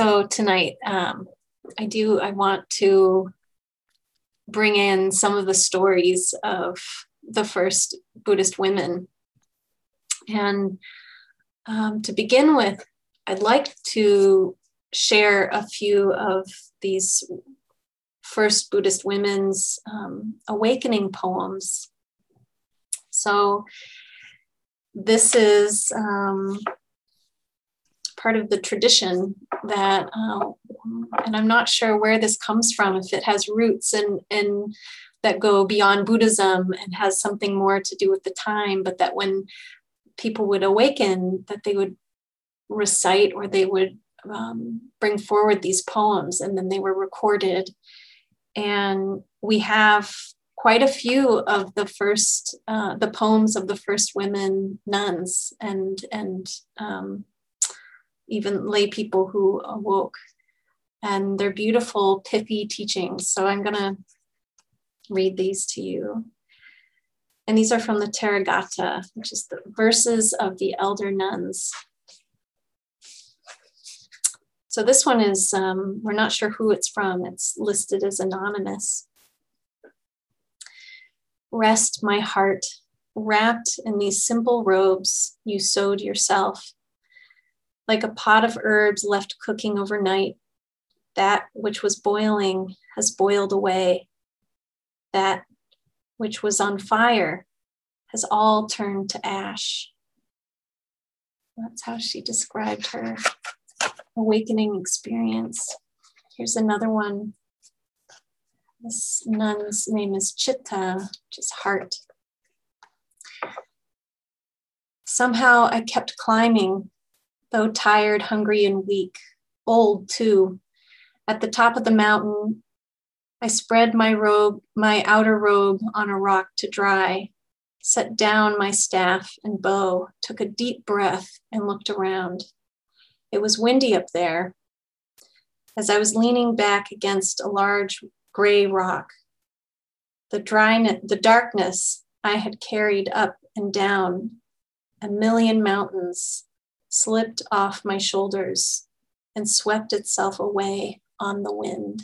So tonight, um, I do, I want to bring in some of the stories of the first Buddhist women. And um, to begin with, I'd like to share a few of these first Buddhist women's um, awakening poems. So, this is um, part of the tradition that, uh, and I'm not sure where this comes from, if it has roots and, and that go beyond Buddhism and has something more to do with the time, but that when people would awaken, that they would recite or they would um, bring forward these poems and then they were recorded. And we have quite a few of the first, uh, the poems of the first women nuns and, and um, even lay people who awoke. And they're beautiful, pithy teachings. So I'm going to read these to you. And these are from the Therigatha, which is the verses of the elder nuns. So this one is, um, we're not sure who it's from. It's listed as anonymous. Rest, my heart, wrapped in these simple robes you sewed yourself. Like a pot of herbs left cooking overnight, that which was boiling has boiled away. That which was on fire has all turned to ash. That's how she described her awakening experience. Here's another one. This nun's name is Chitta, which is heart. Somehow I kept climbing, though tired, hungry, and weak, old too. At the top of the mountain, I spread my robe, my outer robe on a rock to dry, set down my staff and bow, took a deep breath, and looked around. It was windy up there. As I was leaning back against a large gray rock, the dryness, the darkness I had carried up and down a million mountains slipped off my shoulders and swept itself away on the wind.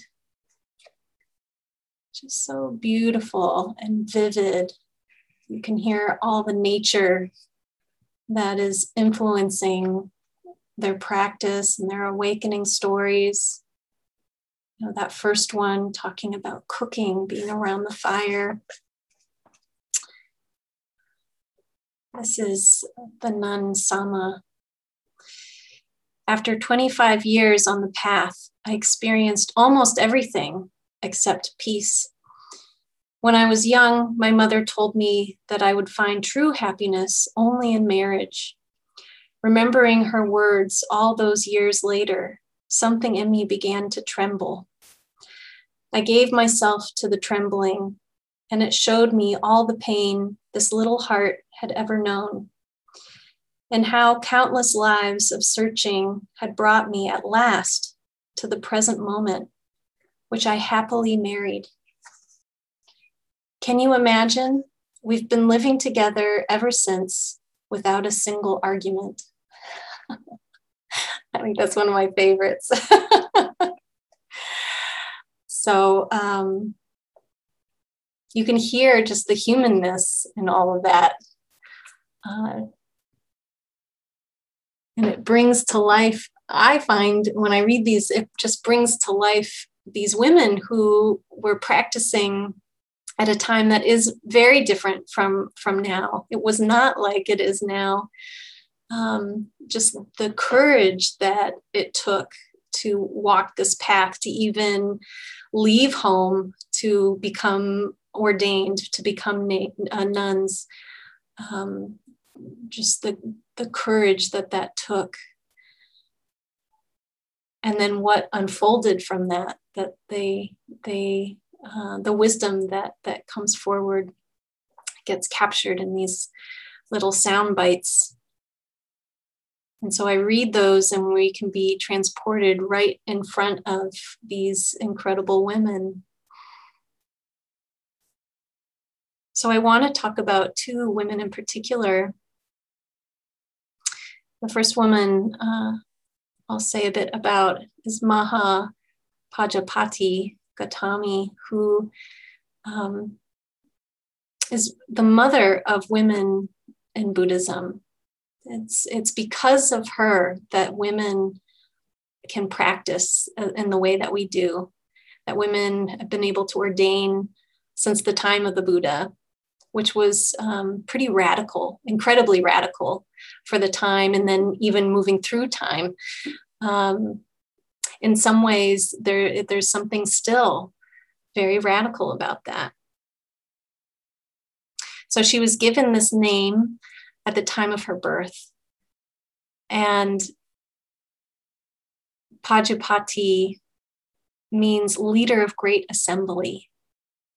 Just so beautiful and vivid. You can hear all the nature that is influencing their practice and their awakening stories. You know, that first one talking about cooking, being around the fire. This is the nun Sama. After 25 years on the path, I experienced almost everything except peace. When I was young, my mother told me that I would find true happiness only in marriage. Remembering her words all those years later, something in me began to tremble. I gave myself to the trembling, and it showed me all the pain this little heart had ever known, and how countless lives of searching had brought me at last to the present moment, which I happily married. Can you imagine? We've been living together ever since without a single argument. I think that's one of my favorites. so um, you can hear just the humanness in all of that. Uh, and it brings to life, I find when I read these, it just brings to life these women who were practicing at a time that is very different from from now it was not like it is now um, just the courage that it took to walk this path, to even leave home, to become ordained, to become na- uh, nuns. Um, just the, the courage that that took. And then what unfolded from that, that they, they, uh, the wisdom that, that comes forward gets captured in these little sound bites and so I read those, and we can be transported right in front of these incredible women. So I want to talk about two women in particular. The first woman uh, I'll say a bit about is Maha Pajapati Gautami, who um, is the mother of women in Buddhism. It's, it's because of her that women can practice in the way that we do, that women have been able to ordain since the time of the Buddha, which was um, pretty radical, incredibly radical for the time, and then even moving through time. Um, in some ways, there, there's something still very radical about that. So she was given this name at the time of her birth. And Pajapati means leader of great assembly.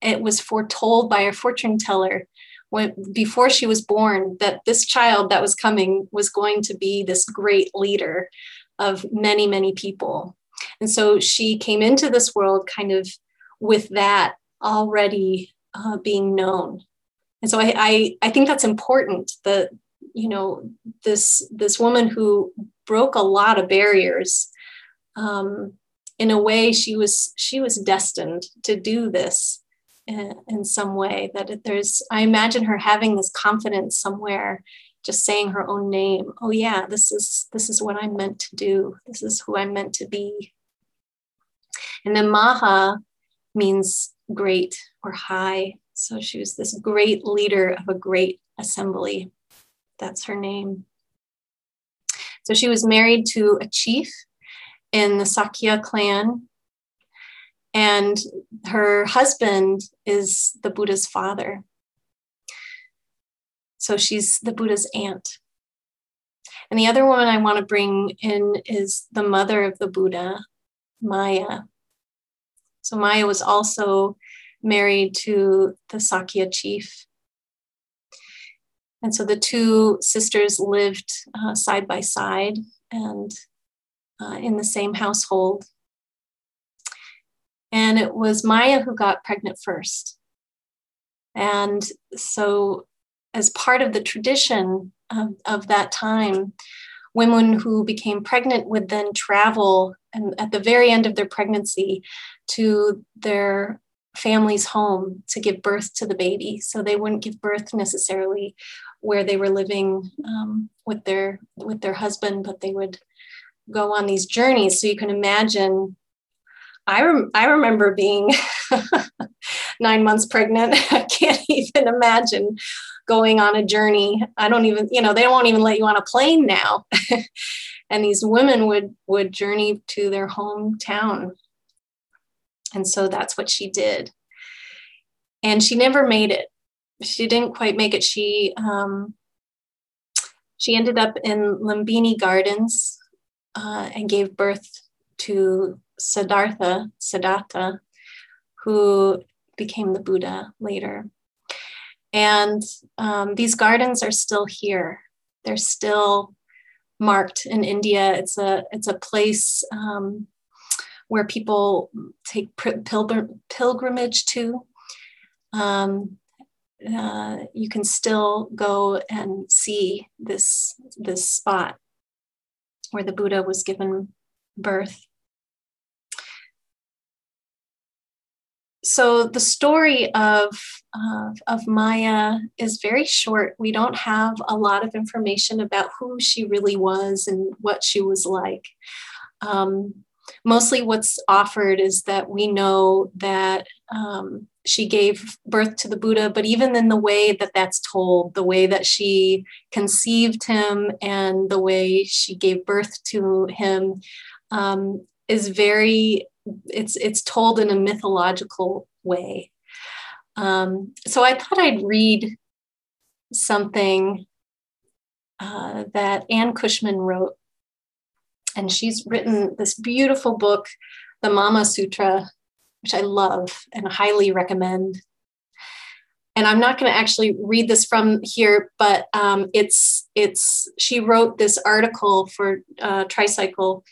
It was foretold by a fortune teller when, before she was born that this child that was coming was going to be this great leader of many, many people. And so she came into this world kind of with that already uh, being known. And so I, I, I think that's important that, you know, this, this woman who broke a lot of barriers um, in a way she was she was destined to do this in, some way that there's i imagine her having this confidence somewhere just saying her own name oh yeah this is this is what i'm meant to do. This is who i'm meant to be. And then maha means great or high. So she was this great leader of a great assembly. That's her name. So she was married to a chief in the Sakya clan. And her husband is the Buddha's father. So she's the Buddha's aunt. And the other woman I want to bring in is the mother of the Buddha, Maya. So Maya was also married to the Sakya chief. And so the two sisters lived uh, side by side and uh, in the same household. And it was Maya who got pregnant first. And so, as part of the tradition of, of that time, women who became pregnant would then travel and at the very end of their pregnancy to their family's home to give birth to the baby. So they wouldn't give birth necessarily where they were living um, with their with their husband, but they would go on these journeys. So you can imagine. I, rem- I remember being nine months pregnant. I can't even imagine going on a journey. I don't even, you know, they won't even let you on a plane now. and these women would would journey to their hometown. And so that's what she did. And she never made it. She didn't quite make it. She um, she ended up in Lumbini Gardens, uh, and gave birth to Siddhartha, Siddhartha, who became the Buddha later. And um, these gardens are still here. They're still marked in India. It's a it's a place um, where people take pilgr- pilgrimage to. Um, uh, you can still go and see this this spot where the Buddha was given birth. So the story of, uh, of Maya is very short. We don't have a lot of information about who she really was and what she was like. Um, mostly what's offered is that we know that um, she gave birth to the Buddha, but even in the way that that's told, the way that she conceived him and the way she gave birth to him um, is very, it's, it's told in a mythological way. Um, so I thought I'd read something uh, that Anne Cushman wrote. And she's written this beautiful book, the Mama Sutra, which I love and highly recommend. And I'm not going to actually read this from here, but um, it's it's she wrote this article for uh, Tricycle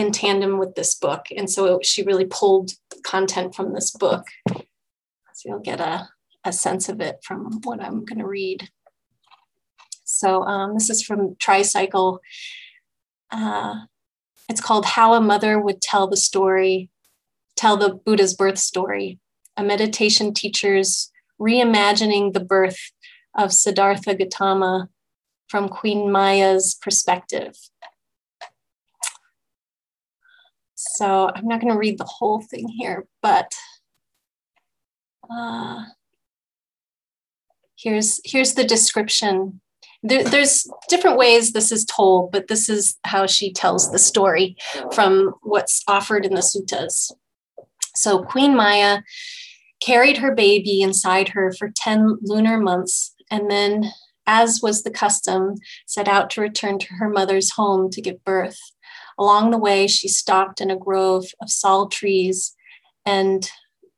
in tandem with this book, and so she really pulled content from this book. So you'll get a, a sense of it from what I'm going to read. So um, this is from Tricycle. Uh, It's called How a Mother Would Tell the Story, Tell the Buddha's Birth Story, a meditation teacher's reimagining the birth of Siddhartha Gautama from Queen Maya's perspective. So I'm not going to read the whole thing here, but uh, here's here's the description. There, there's different ways this is told, but this is how she tells the story from what's offered in the suttas. So Queen Maya carried her baby inside her for 10 lunar months and then as was the custom, set out to return to her mother's home to give birth. Along the way, she stopped in a grove of sal trees and,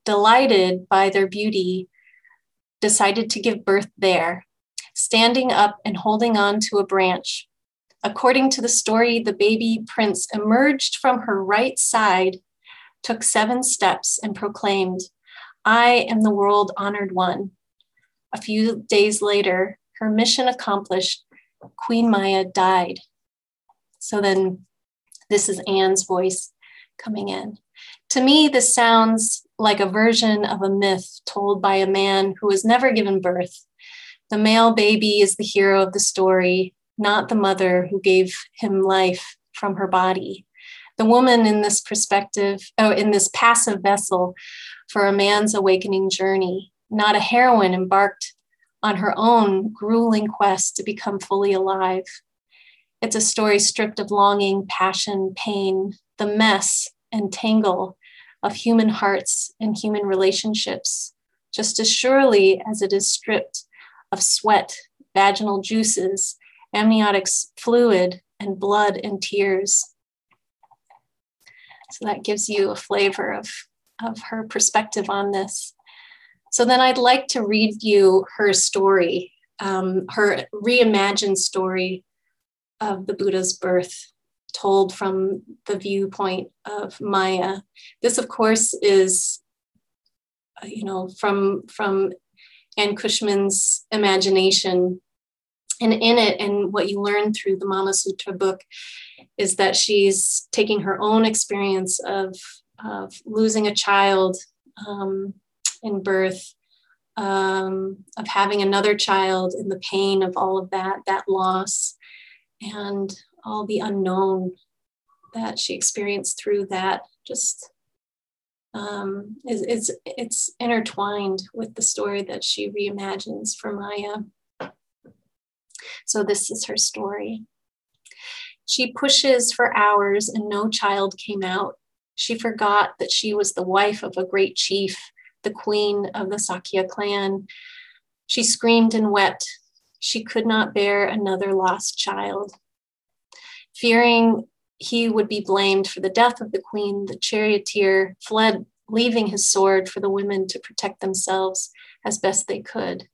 delighted by their beauty, decided to give birth there, standing up and holding on to a branch. According to the story, the baby prince emerged from her right side, took seven steps, and proclaimed, I am the world honored one. A few days later, her mission accomplished, Queen Maya died. So then, this is Anne's voice coming in. To me, this sounds like a version of a myth told by a man who was never given birth. The male baby is the hero of the story, not the mother who gave him life from her body. The woman in this perspective, oh, in this passive vessel for a man's awakening journey, not a heroine embarked on her own grueling quest to become fully alive. It's a story stripped of longing, passion, pain, the mess and tangle of human hearts and human relationships, just as surely as it is stripped of sweat, vaginal juices, amniotic fluid, and blood and tears. So that gives you a flavor of, of her perspective on this. So then I'd like to read you her story, um, her reimagined story of the Buddha's birth, told from the viewpoint of Maya. This, of course, is, uh, you know, from from Anne Cushman's imagination. And in it, and what you learn through the Mama Sutra book, is that she's taking her own experience of, of losing a child um, in birth, um, of having another child and the pain of all of that, that loss, and all the unknown that she experienced through that just um, is, is it's intertwined with the story that she reimagines for Maya. So this is her story. She pushes for hours and no child came out. She forgot that she was the wife of a great chief the queen of the Sakya clan. She screamed and wept. She could not bear another lost child. Fearing he would be blamed for the death of the queen, the charioteer fled, leaving his sword for the women to protect themselves as best they could.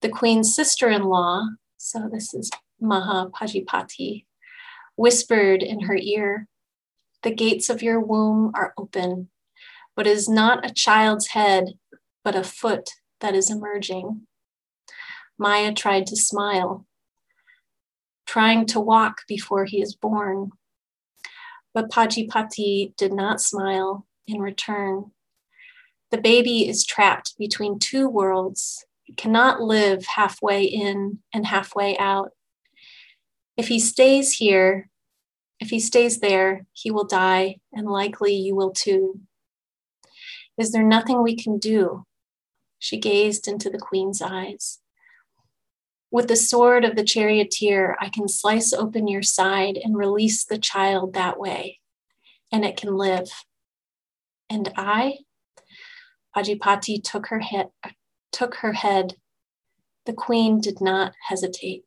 The queen's sister in law, so this is Maha Pajipati, whispered in her ear, The gates of your womb are open but is not a child's head, but a foot that is emerging. Maya tried to smile, trying to walk before he is born. But Pajipati did not smile in return. The baby is trapped between two worlds. He cannot live halfway in and halfway out. If he stays here, if he stays there, he will die, and likely you will too. Is there nothing we can do? She gazed into the queen's eyes. With the sword of the charioteer, I can slice open your side and release the child that way, and it can live. And I? Pajipati took her head, took her head. The queen did not hesitate.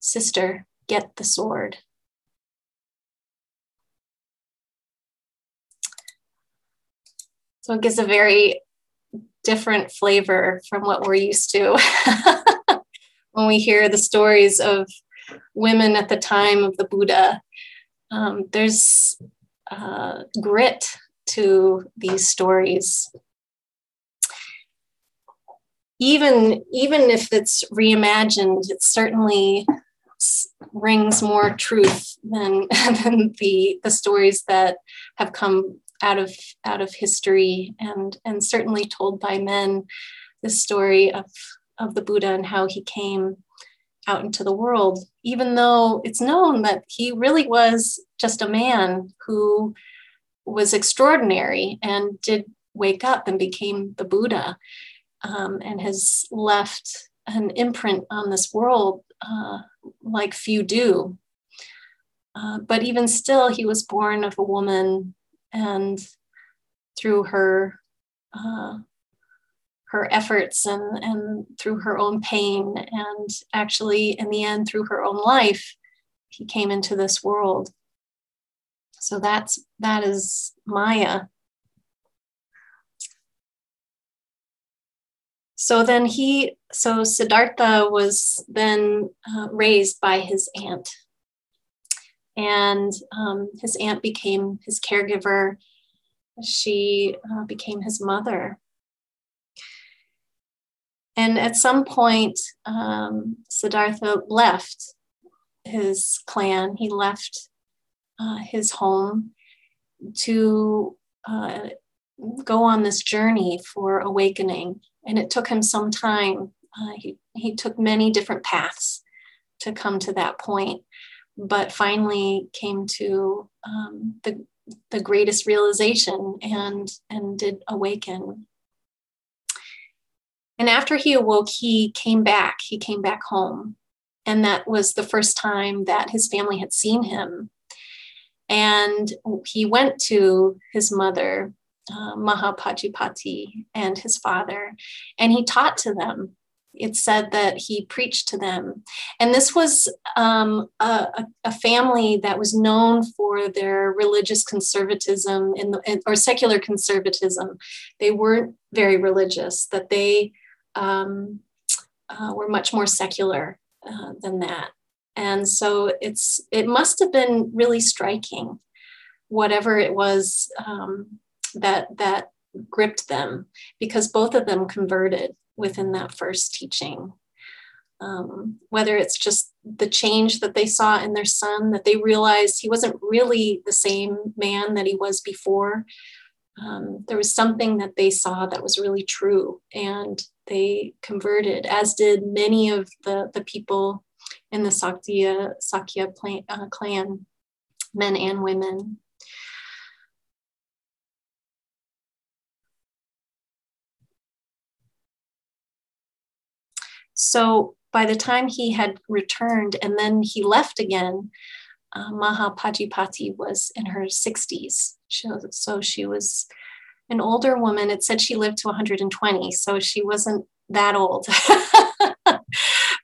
Sister, get the sword. So it gives a very different flavor from what we're used to when we hear the stories of women at the time of the Buddha. Um, there's uh, grit to these stories. Even, even if it's reimagined, it certainly rings more truth than, than the the stories that have come out of out of history and and certainly told by men the story of of the Buddha and how he came out into the world, even though it's known that he really was just a man who was extraordinary and did wake up and became the Buddha um, and has left an imprint on this world uh, like few do. Uh, but even still, he was born of a woman, and through her uh, her efforts and, and through her own pain, and actually, in the end, through her own life, he came into this world. So that's that is Maya. So then he, so Siddhartha was then uh, raised by his aunt. And um, his aunt became his caregiver. She uh, became his mother. And at some point, um, Siddhartha left his clan, he left uh, his home to uh, go on this journey for awakening and it took him some time. Uh, he, he took many different paths to come to that point, but finally came to um, the, the greatest realization and, and did awaken. And after he awoke, he came back. He came back home. And that was the first time that his family had seen him. And he went to his mother uh, Mahapajipati and his father, and he taught to them. It said that he preached to them. And this was um, a, a, family that was known for their religious conservatism in the, or secular conservatism. They weren't very religious, that they um, uh, were much more secular uh, than that. And so it's it must have been really striking, whatever it was um, that that gripped them because both of them converted within that first teaching um, whether it's just the change that they saw in their son that they realized he wasn't really the same man that he was before um, there was something that they saw that was really true and they converted as did many of the, the people in the sakya, sakya clan, uh, clan men and women So by the time he had returned and then he left again, uh, Mahapajipati was in her 60s. She, So she was an older woman. It said she lived to 120, so she wasn't that old.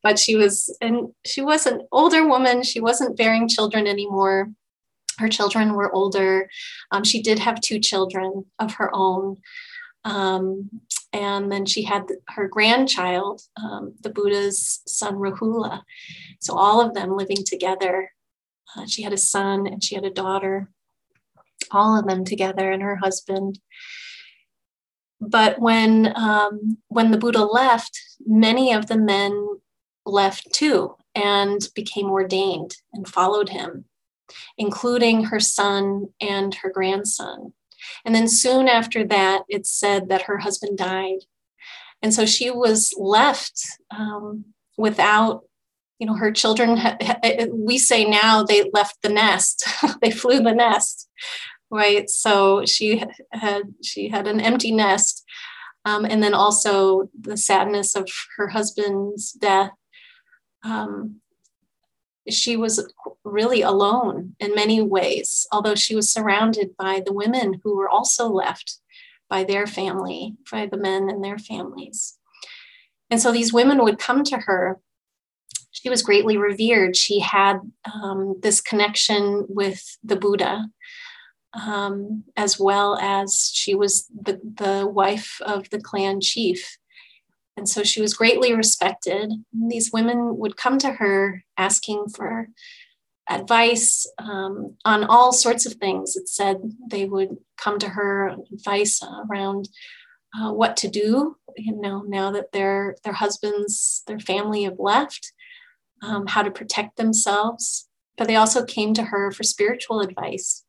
but she was and she was an older woman. She wasn't bearing children anymore. Her children were older. Um, she did have two children of her own. Um, and then she had her grandchild, um, the Buddha's son Rahula. So all of them living together. Uh, she had a son and she had a daughter, all of them together, and her husband. But when um, when the Buddha left, many of the men left too and became ordained and followed him, including her son and her grandson. And then soon after that, it said that her husband died. And so she was left um, without, you know, her children. We say now they left the nest, they flew the nest, right? So she had she had an empty nest, um, and then also the sadness of her husband's death. Um, she was really alone in many ways, although she was surrounded by the women who were also left by their family, by the men and their families. And so these women would come to her. She was greatly revered. She had um, this connection with the Buddha, um, as well as she was the, the wife of the clan chief. And so she was greatly respected. These women would come to her asking for advice um, on all sorts of things. It said they would come to her advice around uh, what to do. You know, now that their their husbands, their family have left, um, how to protect themselves, but they also came to her for spiritual advice.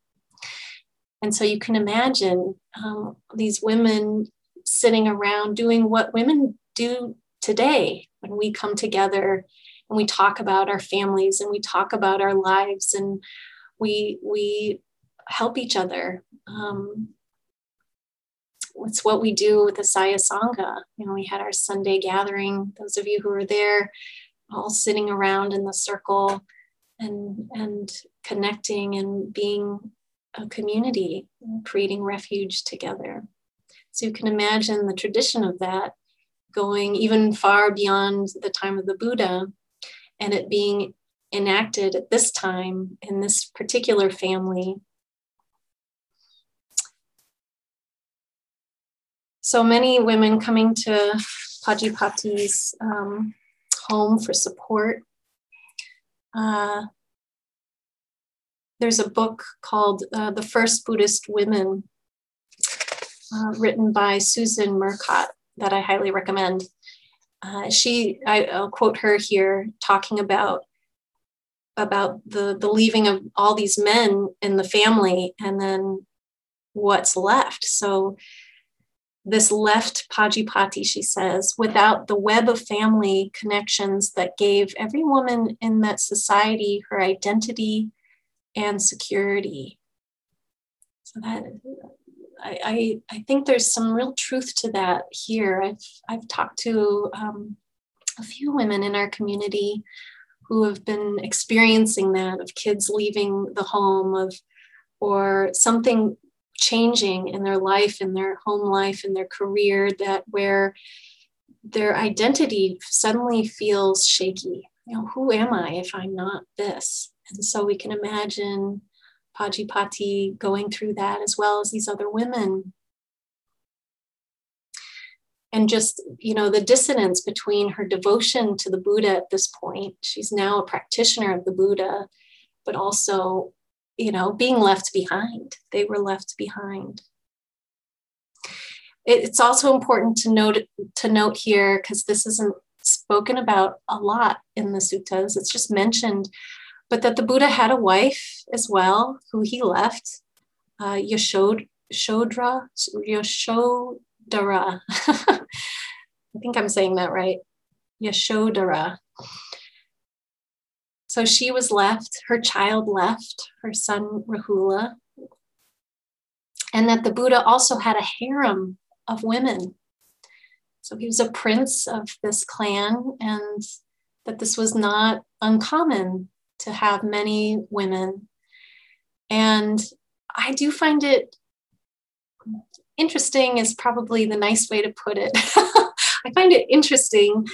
And so you can imagine um, these women sitting around doing what women do today when we come together and we talk about our families and we talk about our lives and we we help each other. Um, it's what we do with the Assaya Sangha. You know, we had our Sunday gathering. Those of you who were there, all sitting around in the circle and and connecting and being a community, creating refuge together. So you can imagine the tradition of that going even far beyond the time of the Buddha and it being enacted at this time in this particular family. So many women coming to Pajipati's um, home for support. Uh, there's a book called uh, The First Buddhist Women, uh, written by Susan Murcott, that I highly recommend. Uh, she, I, will quote her here, talking about about the the leaving of all these men in the family, and then what's left. So this left Pajipati, she says, without the web of family connections that gave every woman in that society her identity and security. So that I, I, I think there's some real truth to that here. I've, I've talked to um, a few women in our community who have been experiencing that of kids leaving the home of or something changing in their life in their home life in their career that where their identity suddenly feels shaky you know who am i if i'm not this and so we can imagine Pajipati going through that as well as these other women. And just, you know, the dissonance between her devotion to the Buddha at this point, she's now a practitioner of the Buddha, but also, you know, being left behind. They were left behind. It's also important to note to note here, because this isn't spoken about a lot in the suttas, it's just mentioned but that the Buddha had a wife as well, who he left, uh, Yashod, Shodra, Yashodhara. I think I'm saying that right. Yashodhara. So she was left, her child left, her son Rahula, and that the Buddha also had a harem of women. So he was a prince of this clan, and that this was not uncommon to have many women. And I do find it interesting, is probably the nice way to put it. I find it interesting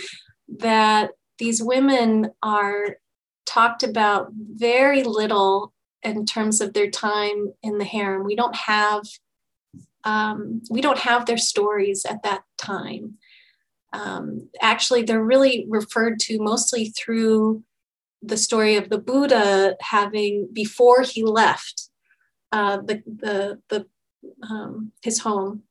that these women are talked about very little in terms of their time in the harem. We don't have um, we don't have their stories at that time. Um, actually, they're really referred to mostly through the story of the Buddha having before he left uh, the the, the um, his home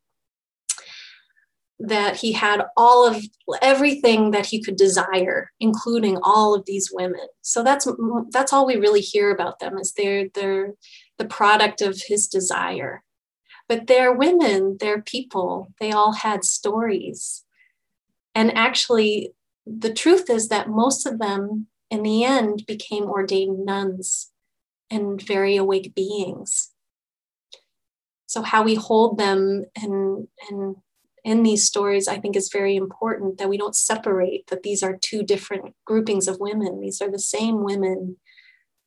that he had all of everything that he could desire including all of these women. So that's that's all we really hear about them is they're they're the product of his desire. But they're women they're people they all had stories. And actually the truth is that most of them in the end became ordained nuns and very awake beings. So how we hold them and and in these stories, I think is very important that we don't separate that these are two different groupings of women. These are the same women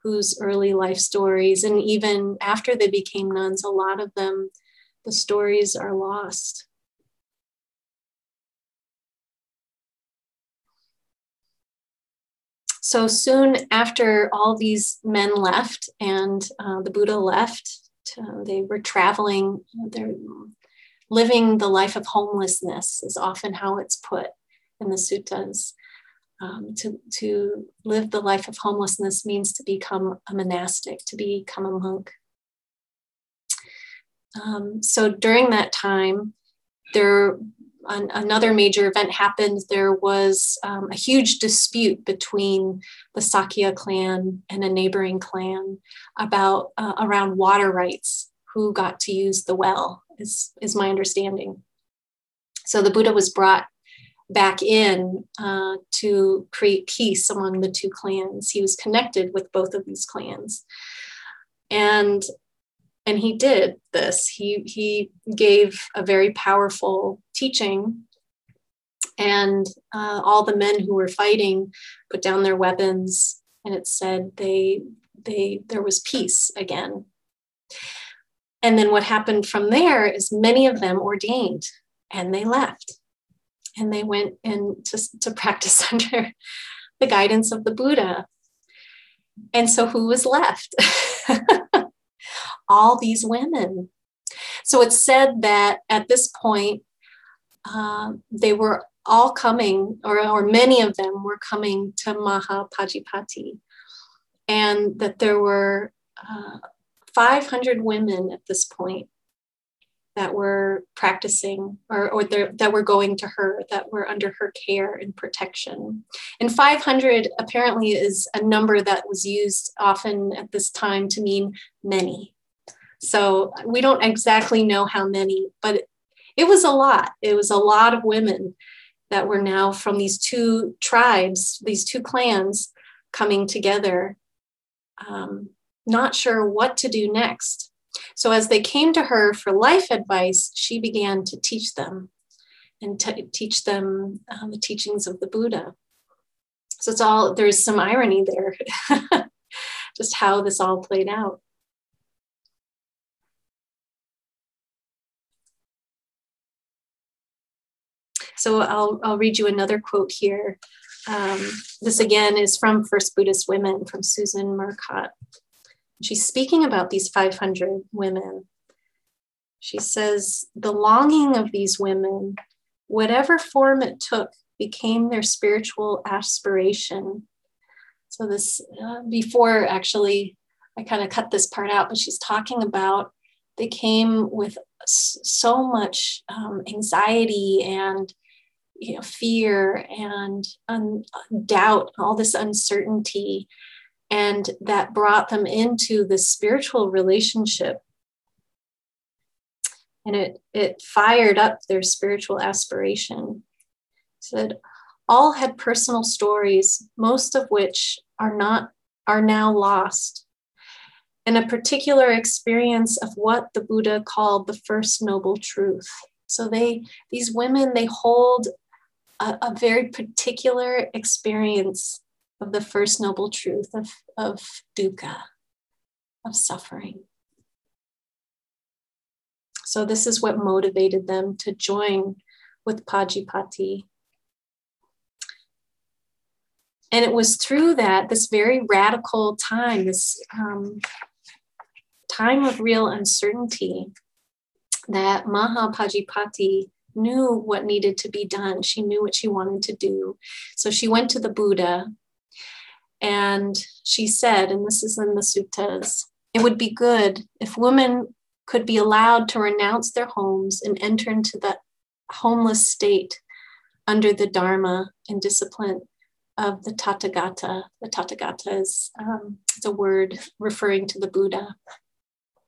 whose early life stories, and even after they became nuns, a lot of them, the stories are lost. So soon after all these men left and uh, the Buddha left, uh, they were traveling, they're living the life of homelessness, is often how it's put in the suttas. Um, to, to live the life of homelessness means to become a monastic, to become a monk. Um, so during that time, there an, another major event happened. There was um, a huge dispute between the Sakya clan and a neighboring clan about uh, around water rights, who got to use the well, is, is my understanding. So the Buddha was brought back in uh, to create peace among the two clans. He was connected with both of these clans. And and he did this. He he gave a very powerful teaching, and uh, all the men who were fighting put down their weapons, and it said they they there was peace again. And then what happened from there is many of them ordained, and they left, and they went in to, to practice under the guidance of the Buddha. And so, who was left? all these women. So it's said that at this point, uh, they were all coming, or, or many of them were coming to Mahapajipati, and that there were uh, 500 women at this point that were practicing or, or that were going to her, that were under her care and protection. And 500 apparently is a number that was used often at this time to mean many. So we don't exactly know how many, but it was a lot. It was a lot of women that were now from these two tribes, these two clans coming together, um, not sure what to do next. So as they came to her for life advice, she began to teach them and t- teach them uh, the teachings of the Buddha. So it's all, there's some irony there, just how this all played out. So I'll, I'll read you another quote here. Um, this again is from First Buddhist Women from Susan Murcott. She's speaking about these 500 women. She says, The longing of these women, whatever form it took, became their spiritual aspiration. So, this uh, before actually, I kind of cut this part out, but she's talking about they came with so much um, anxiety and you know, fear and um, doubt, all this uncertainty. And that brought them into this spiritual relationship. And it, it fired up their spiritual aspiration. said, all had personal stories, most of which are not are now lost. And a particular experience of what the Buddha called the first noble truth. So they, these women, they hold a, a very particular experience of the first noble truth of, of dukkha, of suffering. So, this is what motivated them to join with Pajipati. And it was through that, this very radical time, this um, time of real uncertainty, that Mahapajipati knew what needed to be done. She knew what she wanted to do. So she went to the Buddha and she said, and this is in the suttas, it would be good if women could be allowed to renounce their homes and enter into the homeless state under the Dharma and discipline of the Tathagata. The Tathagata is um, it's a word referring to the Buddha.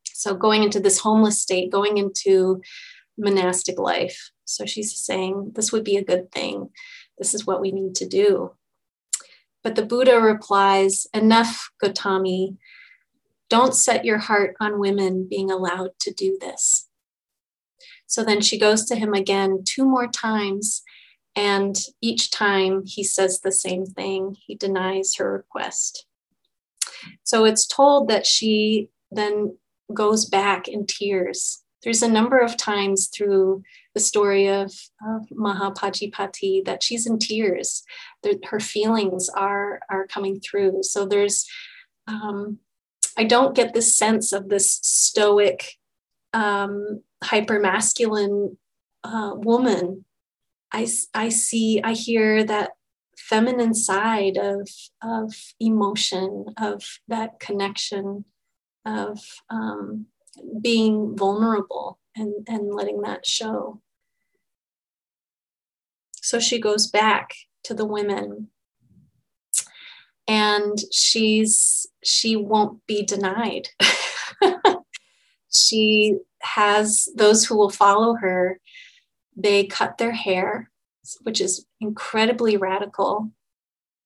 So going into this homeless state, going into monastic life. So she's saying, This would be a good thing. This is what we need to do. But the Buddha replies, Enough, Gotami. Don't set your heart on women being allowed to do this. So then she goes to him again two more times. And each time he says the same thing. He denies her request. So it's told that she then goes back in tears there's a number of times through the story of, of Mahapajipati that she's in tears. Her feelings are are coming through. So there's, um, I don't get this sense of this stoic, um, hyper masculine uh, woman. I I see I hear that feminine side of of emotion of that connection of um, being vulnerable and, and letting that show. So she goes back to the women and she's she won't be denied. she has those who will follow her they cut their hair which is incredibly radical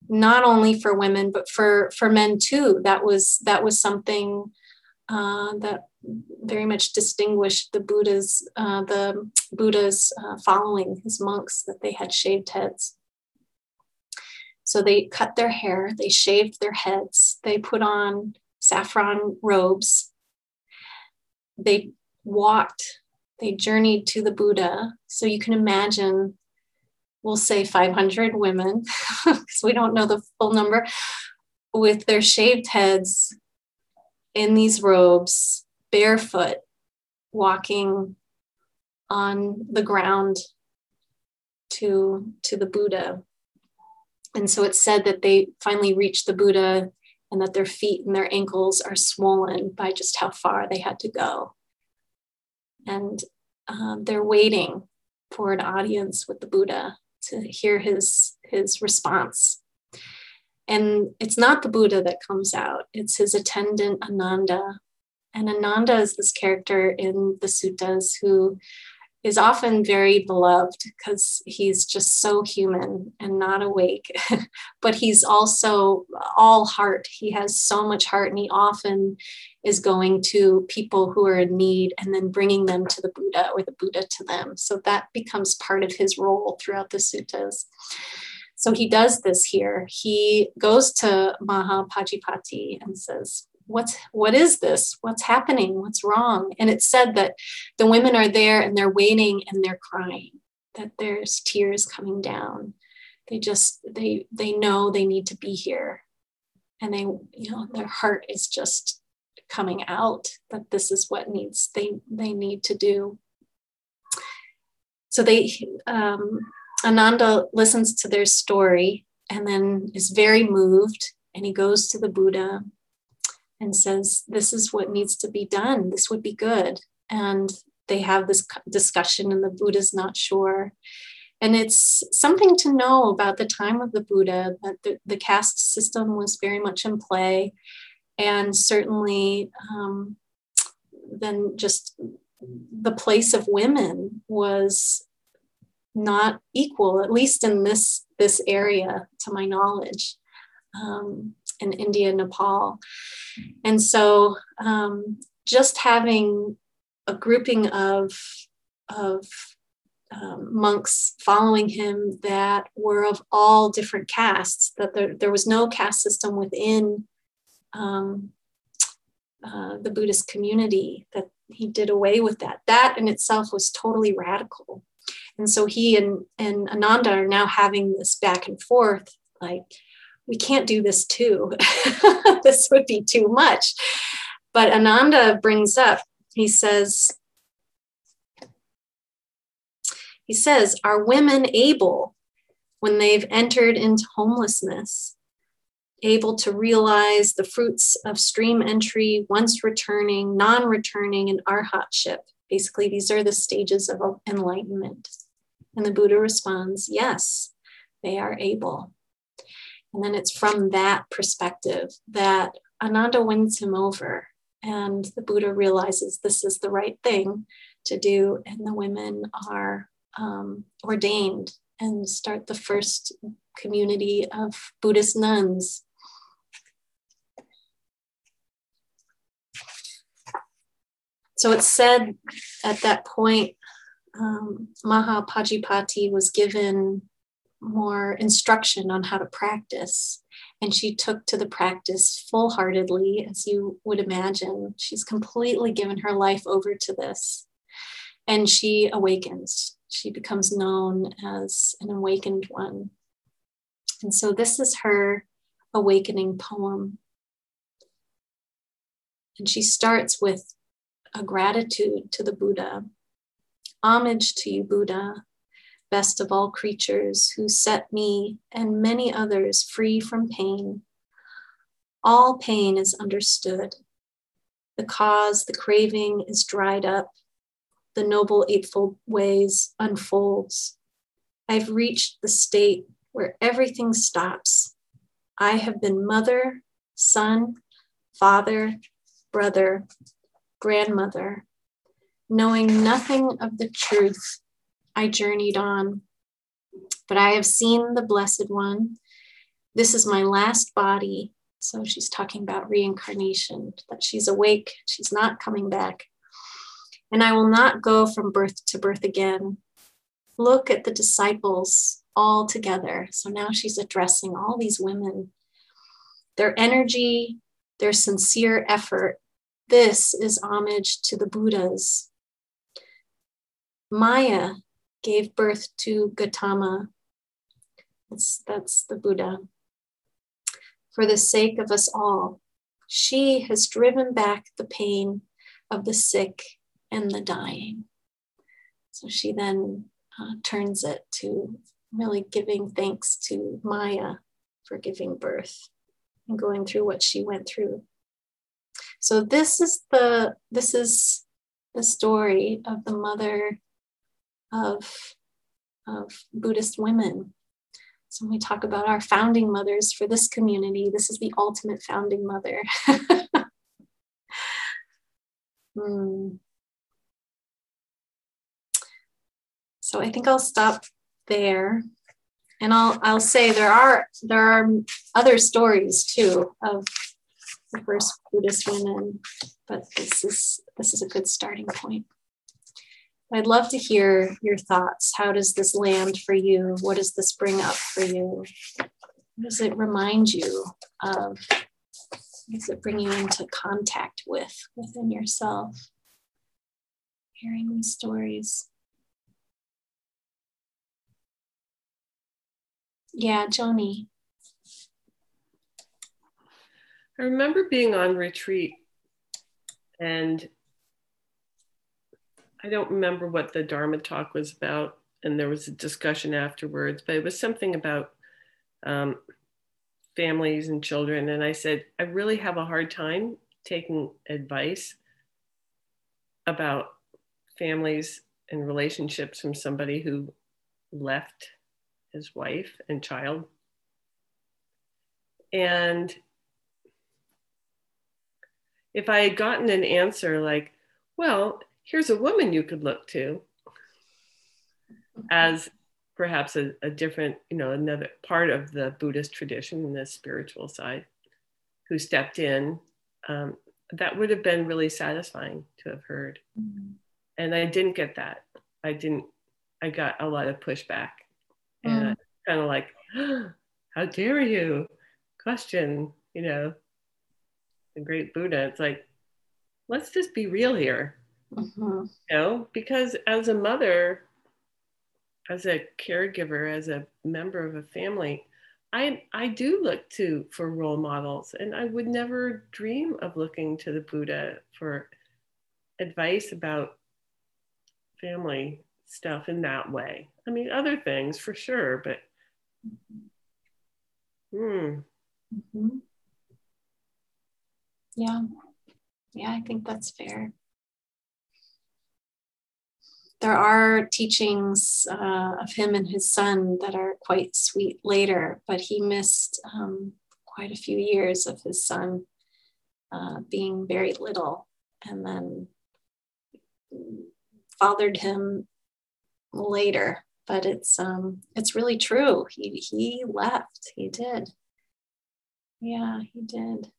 not only for women but for for men too that was that was something uh, that very much distinguished the buddha's uh, the buddha's uh, following his monks that they had shaved heads. So they cut their hair they shaved their heads they put on saffron robes. They walked they journeyed to the buddha. So you can imagine we'll say 500 women, because we don't know the full number, with their shaved heads in these robes, barefoot, walking on the ground to, to the Buddha. And so it's said that they finally reached the Buddha and that their feet and their ankles are swollen by just how far they had to go. And um, they're waiting for an audience with the Buddha to hear his his response. And it's not the Buddha that comes out, it's his attendant Ananda. And Ananda is this character in the suttas who is often very beloved because he's just so human and not awake. but he's also all heart. He has so much heart, and he often is going to people who are in need and then bringing them to the Buddha or the Buddha to them. So that becomes part of his role throughout the suttas. So he does this here. He goes to Mahapajapati and says, what's what is this? What's happening? What's wrong? And it said that the women are there and they're waiting and they're crying that there's tears coming down. They just they they know they need to be here. And they you know their heart is just coming out that this is what needs they they need to do. So they um, ananda listens to their story and then is very moved and he goes to the buddha and says, This is what needs to be done. This would be good. And they have this discussion, and the Buddha's not sure. And it's something to know about the time of the Buddha that the, the caste system was very much in play. And certainly, um, then just the place of women was not equal, at least in this, this area, to my knowledge. Um, in India, Nepal. And so um, just having a grouping of, of um, monks following him that were of all different castes, that there, there was no caste system within um, uh, the Buddhist community, that he did away with that. That in itself was totally radical. And so he and, and Ananda are now having this back and forth like, we can't do this too. this would be too much. But Ananda brings up, he says, he says, are women able, when they've entered into homelessness, able to realize the fruits of stream entry once returning, non returning, and arhatship? Basically, these are the stages of enlightenment. And the Buddha responds, yes, they are able. And then it's from that perspective that Ananda wins him over. And the Buddha realizes this is the right thing to do. And the women are um, ordained and start the first community of Buddhist nuns. So it's said at that point, um, Mahapajapati was given more instruction on how to practice. And she took to the practice full heartedly, as you would imagine. She's completely given her life over to this. And she awakens. She becomes known as an awakened one. And so this is her awakening poem. And she starts with a gratitude to the Buddha. Homage to you, Buddha best of all creatures, who set me and many others free from pain. All pain is understood. The cause, the craving is dried up. The Noble Eightfold Ways unfolds. I've reached the state where everything stops. I have been mother, son, father, brother, grandmother. Knowing nothing of the truth, I journeyed on. But I have seen the Blessed One. This is my last body. So she's talking about reincarnation, that she's awake, she's not coming back. And I will not go from birth to birth again. Look at the disciples all together. So now she's addressing all these women, their energy, their sincere effort. This is homage to the Buddhas. Maya gave birth to Gautama. That's, that's the Buddha. For the sake of us all, she has driven back the pain of the sick and the dying. So she then uh, turns it to really giving thanks to Maya for giving birth and going through what she went through. So this is the this is the story of the mother of, of Buddhist women. So when we talk about our founding mothers for this community, this is the ultimate founding mother. hmm. So I think I'll stop there. And I'll I'll say there are there are other stories too of the first Buddhist women, but this is this is a good starting point. I'd love to hear your thoughts. How does this land for you? What does this bring up for you? What does it remind you of? What does it bring you into contact with within yourself? Hearing these stories. Yeah, Joni. I remember being on retreat and I don't remember what the Dharma talk was about. And there was a discussion afterwards, but it was something about um, families and children. And I said, I really have a hard time taking advice about families and relationships from somebody who left his wife and child. And if I had gotten an answer like, well, here's a woman you could look to as perhaps a, a different, you know, another part of the Buddhist tradition, the spiritual side, who stepped in, um, that would have been really satisfying to have heard. Mm-hmm. And I didn't get that. I didn't, I got a lot of pushback and mm. kind of like, how dare you question, you know, the great Buddha. It's like, let's just be real here. Mm-hmm. You know, because as a mother, as a caregiver, as a member of a family, I I do look to for role models, and I would never dream of looking to the Buddha for advice about family stuff in that way. I mean, other things for sure, but hmm. Mm-hmm. Yeah. Yeah, I think that's fair. There are teachings uh, of him and his son that are quite sweet later, but he missed um, quite a few years of his son uh, being very little and then fathered him later. But it's um it's really true. He he left. He did. Yeah he did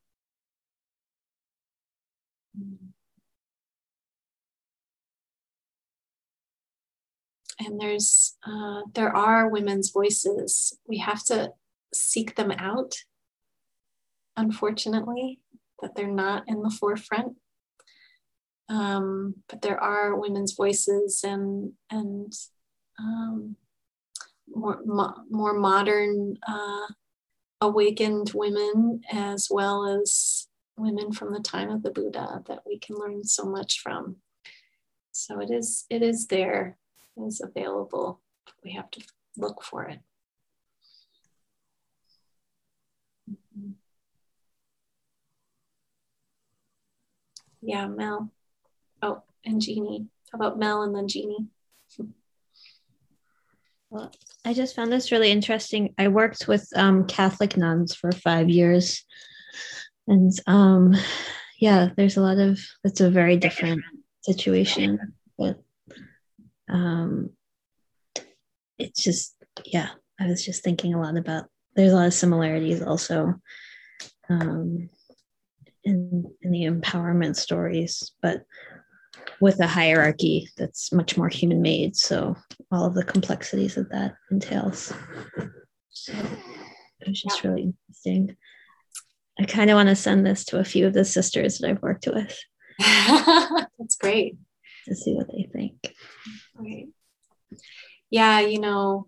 and there's uh, there are women's voices. We have to seek them out unfortunately that they're not in the forefront. Um, but there are women's voices and and um, more mo- more modern uh, awakened women as well as women from the time of the Buddha that we can learn so much from. So it is it is there, is available. We have to look for it. Mm-hmm. Yeah, Mel. Oh, and Jeannie. How about Mel and then Jeannie? Well, I just found this really interesting. I worked with um, Catholic nuns for five years, and um, yeah, there's a lot of. It's a very different situation, but um, it's just yeah. I was just thinking a lot about. There's a lot of similarities also, um, in in the empowerment stories, but with a hierarchy that's much more human made. So all of the complexities that that entails. So it was just yeah. really interesting. I kind of want to send this to a few of the sisters that I've worked with. that's great. To see what they think. Right. Yeah, you know,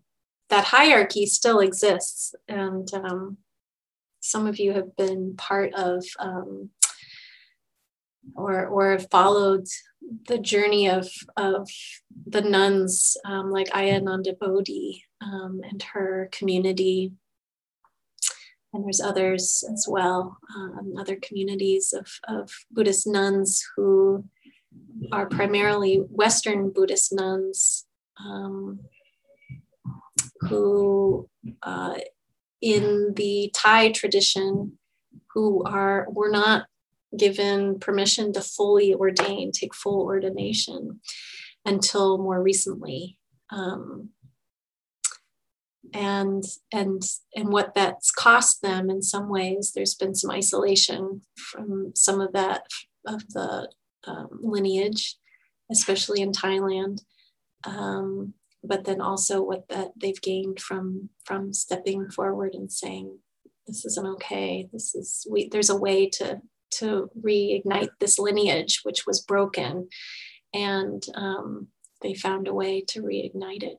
that hierarchy still exists. And um, some of you have been part of um, or or followed the journey of of the nuns um, like Ayya Anandabodhi um, and her community. And there's others as well, um, other communities of, of Buddhist nuns who are primarily Western Buddhist nuns um, who, uh, in the Thai tradition, who are were not given permission to fully ordain, take full ordination until more recently. Um, and and and what that's cost them in some ways there's been some isolation from some of that of the um, lineage especially in thailand um, but then also what that they've gained from from stepping forward and saying this isn't okay this is we there's a way to to reignite this lineage, which was broken. And um, they found a way to reignite it.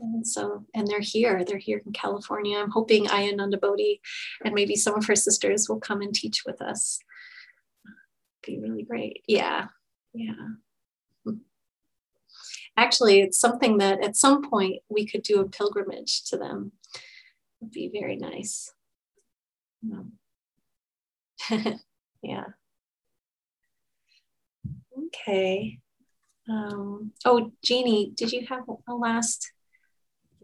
And so, and they're here. They're here in California. I'm hoping Ayya Anandabodhi and maybe some of her sisters will come and teach with us. Be really great. Yeah, yeah. Actually, it's something that at some point we could do a pilgrimage to them. Would be very nice. yeah. Okay. Um, oh, Jeannie, did you have a last?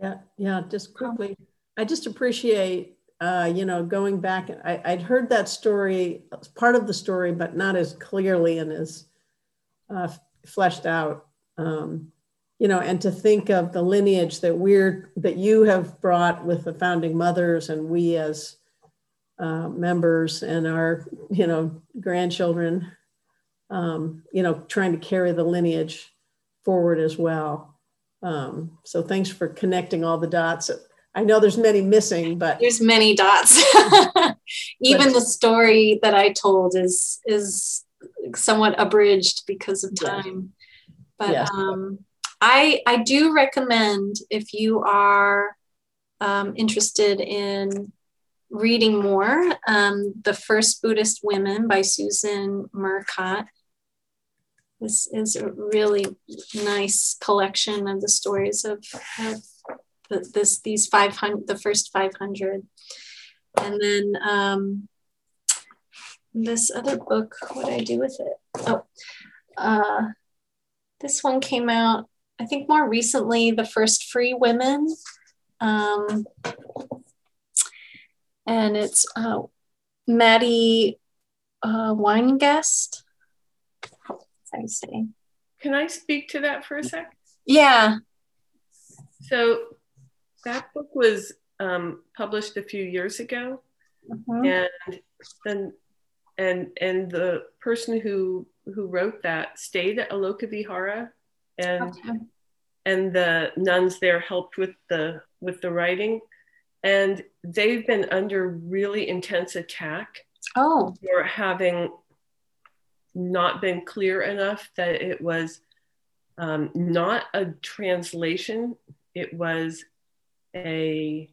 Yeah, yeah, just quickly. I just appreciate, uh, you know, going back. I, I'd heard that story, part of the story, but not as clearly and as uh, fleshed out. Um, you know, and to think of the lineage that we're that you have brought with the founding mothers and we as uh, members and our, you know, grandchildren, um, you know, trying to carry the lineage forward as well. Um, so thanks for connecting all the dots. I know there's many missing, but there's many dots. Even the story that I told is is somewhat abridged because of time. But yes. um, I I do recommend if you are um, interested in reading more. Um, the First Buddhist Women by Susan Murcott. This is a really nice collection of the stories of, of the, this these 500, the first 500. And then um, this other book, what did I do with it? Oh, uh, this one came out, I think more recently, The First Free Women. Um, and it's uh, Matty uh, Weingast. I say. Can I speak to that for a sec? Yeah. So that book was um, published a few years ago, mm-hmm. and then and and the person who who wrote that stayed at Aloka Vihara, and okay. and the nuns there helped with the with the writing and they've been under really intense attack oh. for having not been clear enough that it was um, not a translation it was a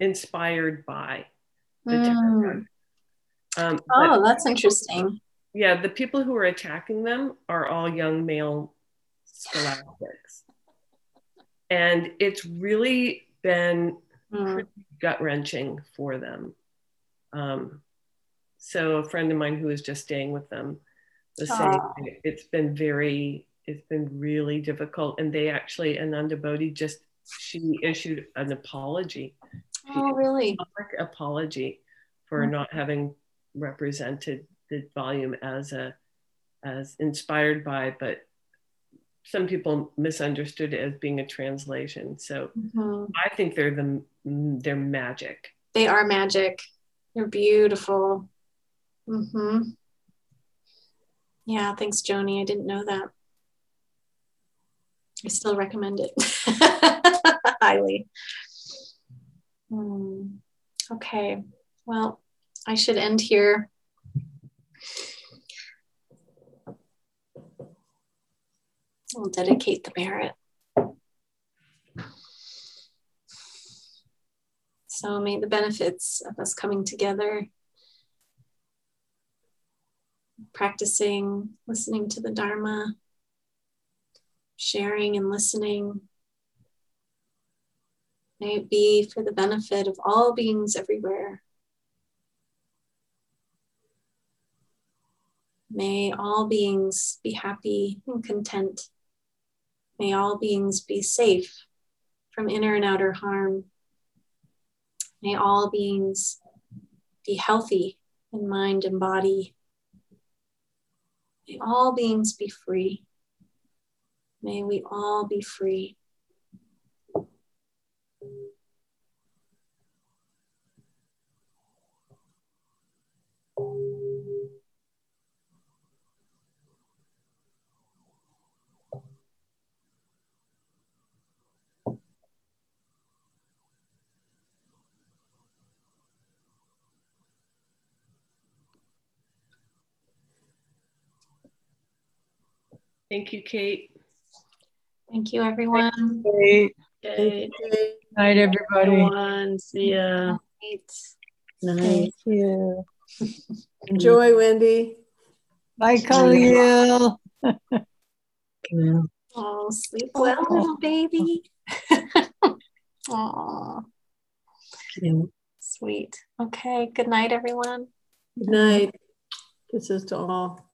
inspired by the mm. um, oh that's interesting yeah the people who are attacking them are all young male scholastics and it's really been mm. gut wrenching for them. Um, so a friend of mine who was just staying with them was saying it's been very it's been really difficult. And they actually, Ananda Bodhi just she issued an apology. Oh, really? Public apology for mm-hmm. not having represented the volume as a as inspired by, but some people misunderstood it as being a translation. So mm-hmm. I think they're the they're magic. They are magic. They're beautiful. Mm-hmm. Yeah, thanks, Joni. I didn't know that. I still recommend it highly. Hmm. Okay, well, I should end here. We'll dedicate the merit. So may the benefits of us coming together, practicing, listening to the Dharma, sharing and listening, may it be for the benefit of all beings everywhere. May all beings be happy and content. May all beings be safe from inner and outer harm. May all beings be healthy in mind and body. May all beings be free. May we all be free. Thank you, Kate. Thank you, everyone. Great. Good night, everybody. Everyone. See ya. Night. Thank you. Enjoy, Wendy. Bye, Khalil. oh, sleep well, little baby. oh, sweet. Okay. Good night, everyone. Good night. Kisses to all.